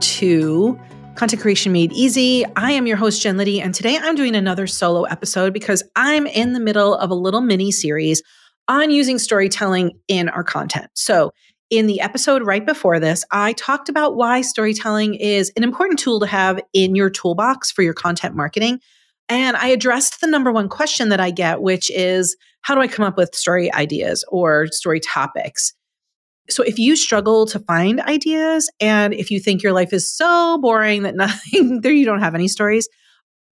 to Content Creation Made Easy. I am your host, Jen Liddy, and today I'm doing another solo episode because I'm in the middle of a little mini series on using storytelling in our content. So, in the episode right before this, I talked about why storytelling is an important tool to have in your toolbox for your content marketing. And I addressed the number one question that I get, which is how do I come up with story ideas or story topics? So if you struggle to find ideas and if you think your life is so boring that nothing there you don't have any stories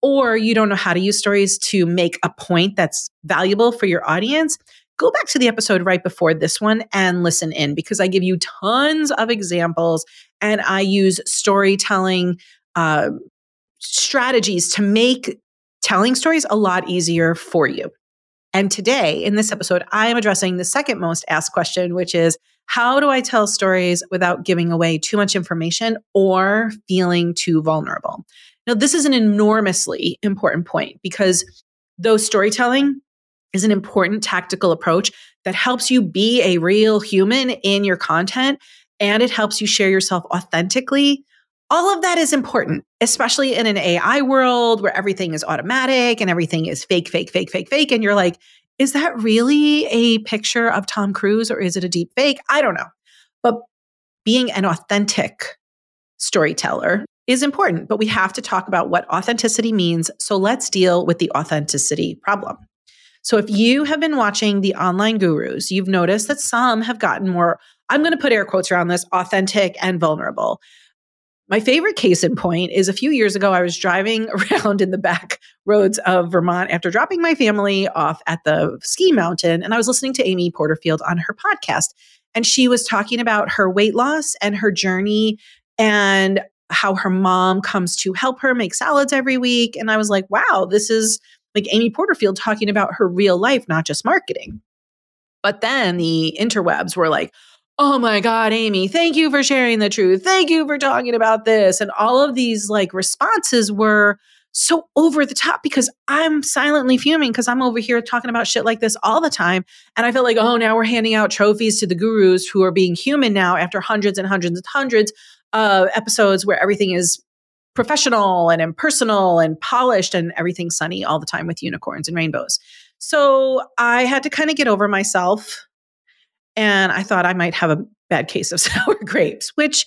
or you don't know how to use stories to make a point that's valuable for your audience, go back to the episode right before this one and listen in because I give you tons of examples and I use storytelling uh, strategies to make telling stories a lot easier for you. And today in this episode, I am addressing the second most asked question, which is how do I tell stories without giving away too much information or feeling too vulnerable? Now, this is an enormously important point because though storytelling is an important tactical approach that helps you be a real human in your content and it helps you share yourself authentically. All of that is important, especially in an AI world where everything is automatic and everything is fake, fake, fake, fake, fake. And you're like, is that really a picture of Tom Cruise or is it a deep fake? I don't know. But being an authentic storyteller is important, but we have to talk about what authenticity means. So let's deal with the authenticity problem. So if you have been watching the online gurus, you've noticed that some have gotten more, I'm going to put air quotes around this, authentic and vulnerable. My favorite case in point is a few years ago, I was driving around in the back roads of Vermont after dropping my family off at the ski mountain. And I was listening to Amy Porterfield on her podcast. And she was talking about her weight loss and her journey and how her mom comes to help her make salads every week. And I was like, wow, this is like Amy Porterfield talking about her real life, not just marketing. But then the interwebs were like, oh my God, Amy, thank you for sharing the truth. Thank you for talking about this. And all of these like responses were so over the top because I'm silently fuming because I'm over here talking about shit like this all the time. And I felt like, oh, now we're handing out trophies to the gurus who are being human now after hundreds and hundreds and hundreds of episodes where everything is professional and impersonal and polished and everything sunny all the time with unicorns and rainbows. So I had to kind of get over myself. And I thought I might have a bad case of sour grapes, which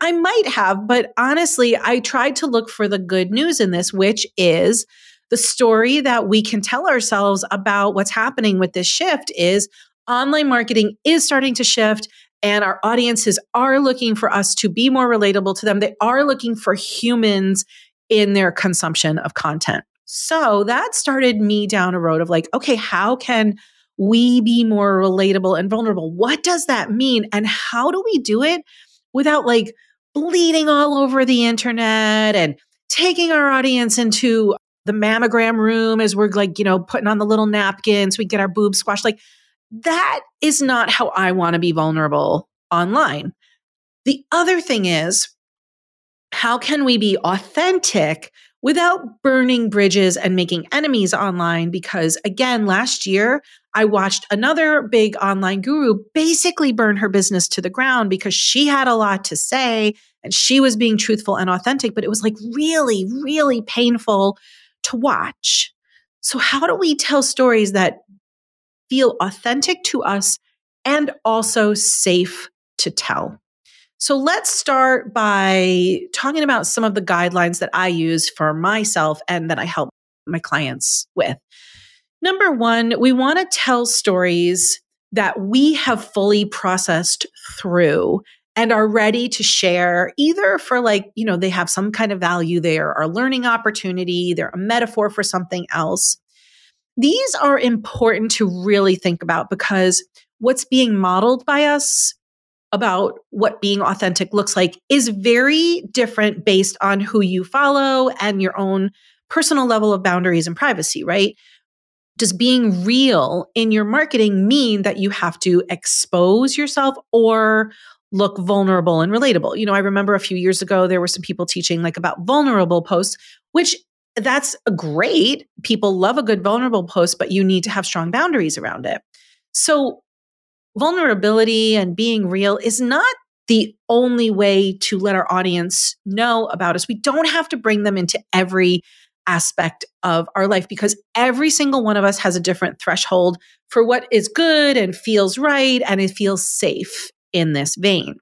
I might have. But honestly, I tried to look for the good news in this, which is the story that we can tell ourselves about what's happening with this shift is online marketing is starting to shift and our audiences are looking for us to be more relatable to them. They are looking for humans in their consumption of content. So that started me down a road of like, okay, how can we be more relatable and vulnerable? What does that mean? And how do we do it without like bleeding all over the internet and taking our audience into the mammogram room as we're like, you know, putting on the little napkins, we get our boobs squashed. Like that is not how I want to be vulnerable online. The other thing is, how can we be authentic without burning bridges and making enemies online? Because again, last year, I watched another big online guru basically burn her business to the ground because she had a lot to say and she was being truthful and authentic, but it was like really, really painful to watch. So, how do we tell stories that feel authentic to us and also safe to tell. So let's start by talking about some of the guidelines that I use for myself and that I help my clients with. Number one, we want to tell stories that we have fully processed through and are ready to share either for like, you know, they have some kind of value there or learning opportunity, they're a metaphor for something else. These are important to really think about because what's being modeled by us about what being authentic looks like is very different based on who you follow and your own personal level of boundaries and privacy, right? Does being real in your marketing mean that you have to expose yourself or look vulnerable and relatable? You know, I remember a few years ago, there were some people teaching like about vulnerable posts, which that's great. People love a good vulnerable post, but you need to have strong boundaries around it. So, vulnerability and being real is not the only way to let our audience know about us. We don't have to bring them into every aspect of our life because every single one of us has a different threshold for what is good and feels right and it feels safe in this vein.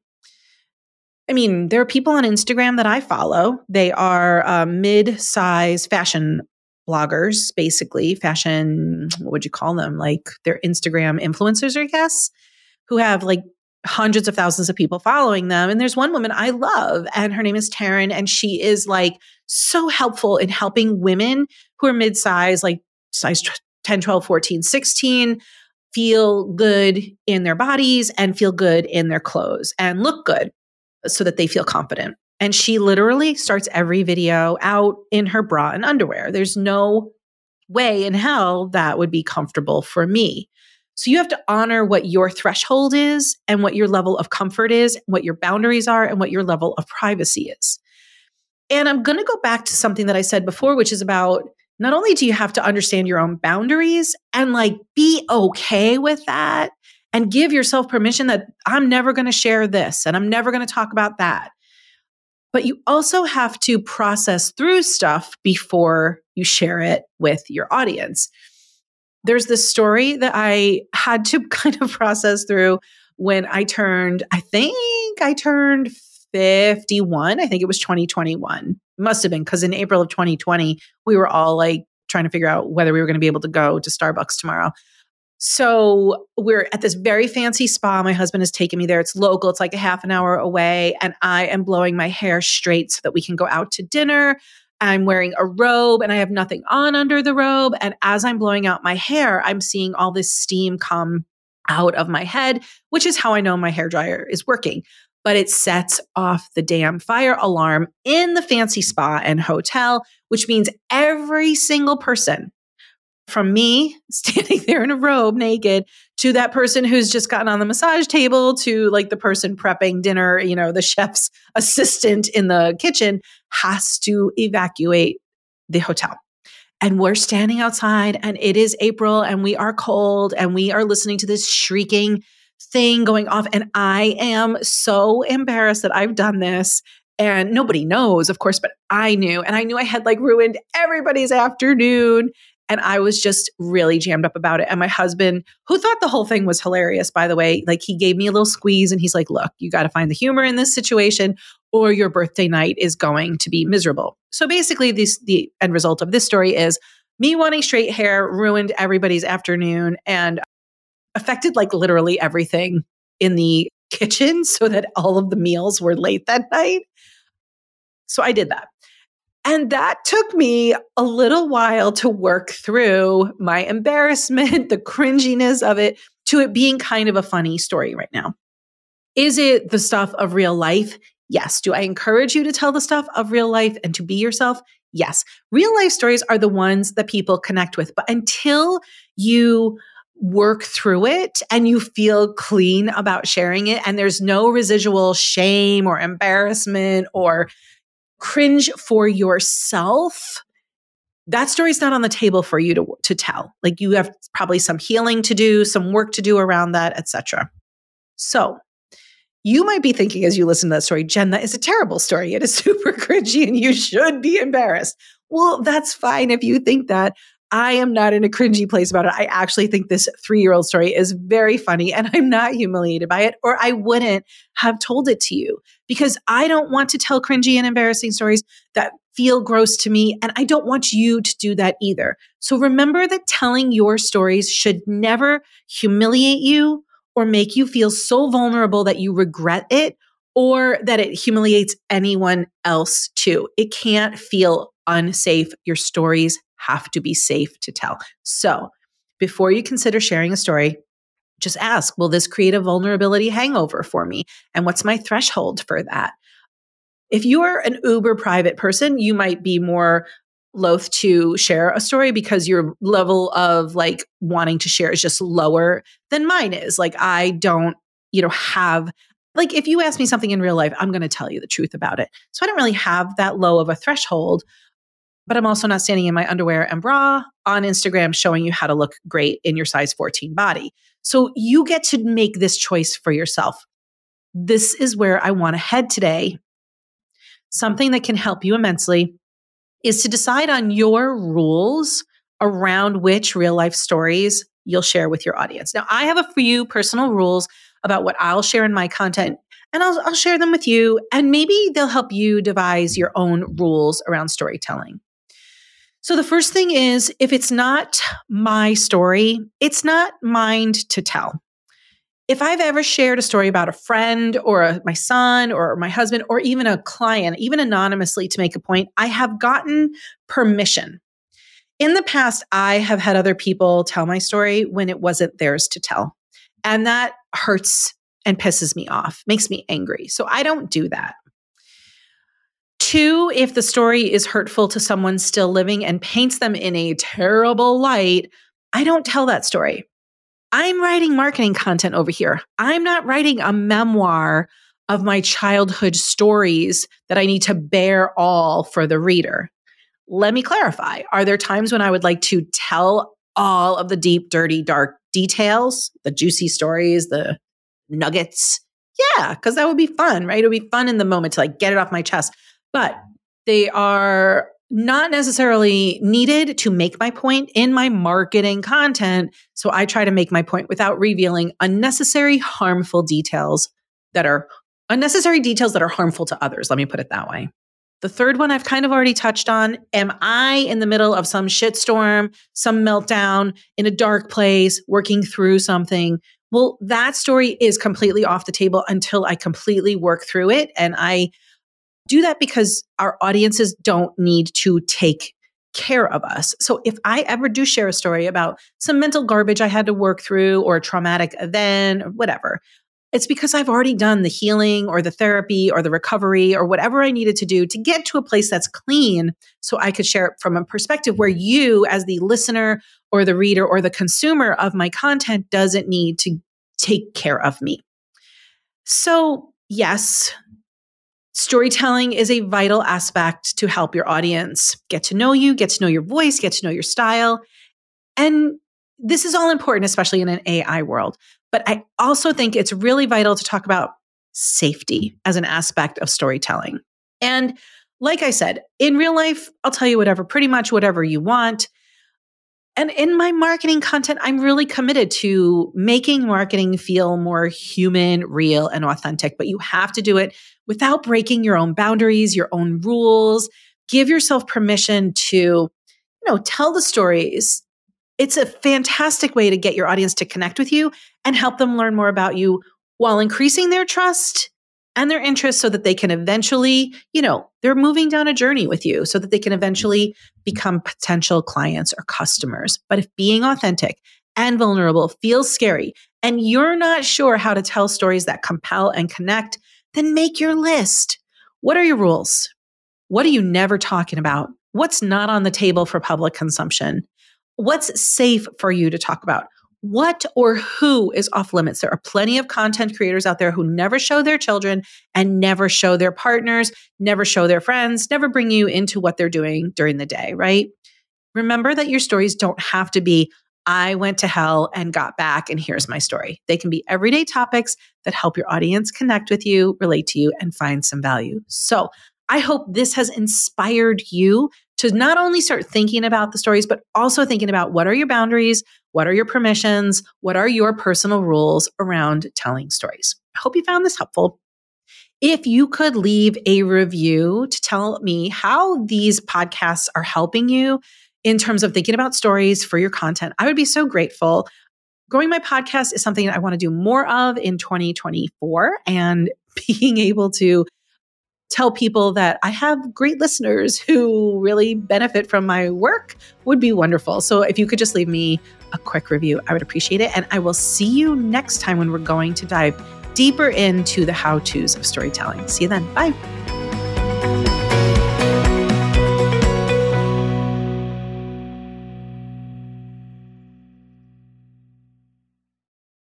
I mean, there are people on Instagram that I follow. They are uh, mid size fashion bloggers, basically, fashion, what would you call them? Like they're Instagram influencers, I guess, who have like hundreds of thousands of people following them. And there's one woman I love, and her name is Taryn, and she is like so helpful in helping women who are mid size, like size 10, 12, 14, 16, feel good in their bodies and feel good in their clothes and look good so that they feel confident. And she literally starts every video out in her bra and underwear. There's no way in hell that would be comfortable for me. So you have to honor what your threshold is and what your level of comfort is, what your boundaries are, and what your level of privacy is. And I'm going to go back to something that I said before, which is about not only do you have to understand your own boundaries and like be okay with that and give yourself permission that I'm never going to share this and I'm never going to talk about that. But you also have to process through stuff before you share it with your audience. There's this story that I had to kind of process through when I turned, I think I turned 51. I think it was 2021. Must have been because in April of 2020, we were all like trying to figure out whether we were going to be able to go to Starbucks tomorrow. So we're at this very fancy spa. My husband has taken me there. It's local, it's like a half an hour away. And I am blowing my hair straight so that we can go out to dinner. I'm wearing a robe and I have nothing on under the robe. And as I'm blowing out my hair, I'm seeing all this steam come out of my head, which is how I know my hair dryer is working. But it sets off the damn fire alarm in the fancy spa and hotel, which means every single person from me standing there in a robe naked to that person who's just gotten on the massage table to like the person prepping dinner, you know, the chef's assistant in the kitchen has to evacuate the hotel. And we're standing outside and it is April and we are cold and we are listening to this shrieking thing going off. And I am so embarrassed that I've done this. And nobody knows, of course, but I knew. And I knew I had like ruined everybody's afternoon. And I was just really jammed up about it. And my husband, who thought the whole thing was hilarious, by the way, like he gave me a little squeeze and he's like, look, you got to find the humor in this situation or your birthday night is going to be miserable. So basically, this, the end result of this story is me wanting straight hair ruined everybody's afternoon and affected like literally everything in the kitchen so that all of the meals were late that night. So I did that. And that took me a little while to work through my embarrassment, the cringiness of it, to it being kind of a funny story right now. Is it the stuff of real life? Yes. Do I encourage you to tell the stuff of real life and to be yourself? Yes. Real life stories are the ones that people connect with. But until you work through it and you feel clean about sharing it and there's no residual shame or embarrassment or cringe for yourself, that story's not on the table for you to, to tell. Like you have probably some healing to do, some work to do around that, etc. So you might be thinking as you listen to that story, Jen, that is a terrible story. It is super cringy and you should be embarrassed. Well, that's fine if you think that. I am not in a cringy place about it. I actually think this three year old story is very funny and I'm not humiliated by it, or I wouldn't have told it to you because I don't want to tell cringy and embarrassing stories that feel gross to me. And I don't want you to do that either. So remember that telling your stories should never humiliate you or make you feel so vulnerable that you regret it or that it humiliates anyone else too. It can't feel unsafe. Your stories have to be safe to tell. So before you consider sharing a story, just ask, will this create a vulnerability hangover for me? And what's my threshold for that? If you're an uber private person, you might be more loath to share a story because your level of like wanting to share is just lower than mine is. Like I don't, you know, have like if you ask me something in real life, I'm going to tell you the truth about it. So I don't really have that low of a threshold but I'm also not standing in my underwear and bra on Instagram showing you how to look great in your size 14 body. So you get to make this choice for yourself. this is where I want to head today. Something that can help you immensely is to decide on your rules around which real life stories you'll share with your audience. Now, I have a few personal rules about what I'll share in my content, and I'll, I'll share them with you, and maybe they'll help you devise your own rules around storytelling. So, the first thing is if it's not my story, it's not mine to tell. If I've ever shared a story about a friend or a, my son or my husband or even a client, even anonymously to make a point, I have gotten permission in the past, I have had other people tell my story when it wasn't theirs to tell. And that hurts and pisses me off, makes me angry. So I don't do that. Two, if the story is hurtful to someone still living and paints them in a terrible light, I don't tell that story. I'm writing marketing content over here. I'm not writing a memoir of my childhood stories that I need to bear all for the reader let me clarify. Are there times when I would like to tell all of the deep, dirty, dark details, the juicy stories, the nuggets? Yeah, because that would be fun, right? It would be fun in the moment to like get it off my chest. But they are not necessarily needed to make my point in my marketing content. So I try to make my point without revealing unnecessary, harmful details that are unnecessary details that are harmful to others. Let me put it that way. The third one I've kind of already touched on. Am I in the middle of some shitstorm, some meltdown in a dark place, working through something? Well, that story is completely off the table until I completely work through it. And I do that because our audiences don't need to take care of us. So if I ever do share a story about some mental garbage I had to work through or a traumatic event or whatever, it's because I've already done the healing or the therapy or the recovery or whatever I needed to do to get to a place that's clean so I could share it from a perspective where you, as the listener or the reader or the consumer of my content, doesn't need to take care of me. So, yes, storytelling is a vital aspect to help your audience get to know you, get to know your voice, get to know your style. And this is all important, especially in an AI world. But I also think it's really vital to talk about safety as an aspect of storytelling. And like I said, in real life, I'll tell you whatever, pretty much whatever you want. And in my marketing content, I'm really committed to making marketing feel more human, real, and authentic. But you have to do it without breaking your own boundaries, your own rules. Give yourself permission to, you know, tell the stories it's a fantastic way to get your audience to connect with you and help them learn more about you while increasing their trust and their interest so that they can eventually, you know, they're moving down a journey with you so that they can eventually become potential clients or customers. But if being authentic and vulnerable feels scary and you're not sure how to tell stories that compel and connect, then make your list. What are your rules? What are you never talking about? What's not on the table for public consumption? what's safe for you to talk about? What or who is off limits? There are plenty of content creators out there who never show their children and never show their partners, never show their friends, never bring you into what they're doing during the day, right? Remember that your stories don't have to be, I went to hell and got back, and here's my story. They can be everyday topics that help your audience connect with you, relate to you, and find some value. So I hope this has inspired you to not only start thinking about the stories, but also thinking about what are your boundaries, what are your permissions, what are your personal rules around telling stories. I hope you found this helpful. If you could leave a review to tell me how these podcasts are helping you in terms of thinking about stories for your content, I would be so grateful. Growing my podcast is something I want to do more of in 2024 and being able to tell people that I have great listeners who really benefit from my work would be wonderful. So if you could just leave me a quick review, I would appreciate it. And I will see you next time when we're going to dive deeper into the how to's of storytelling. See you then. Bye.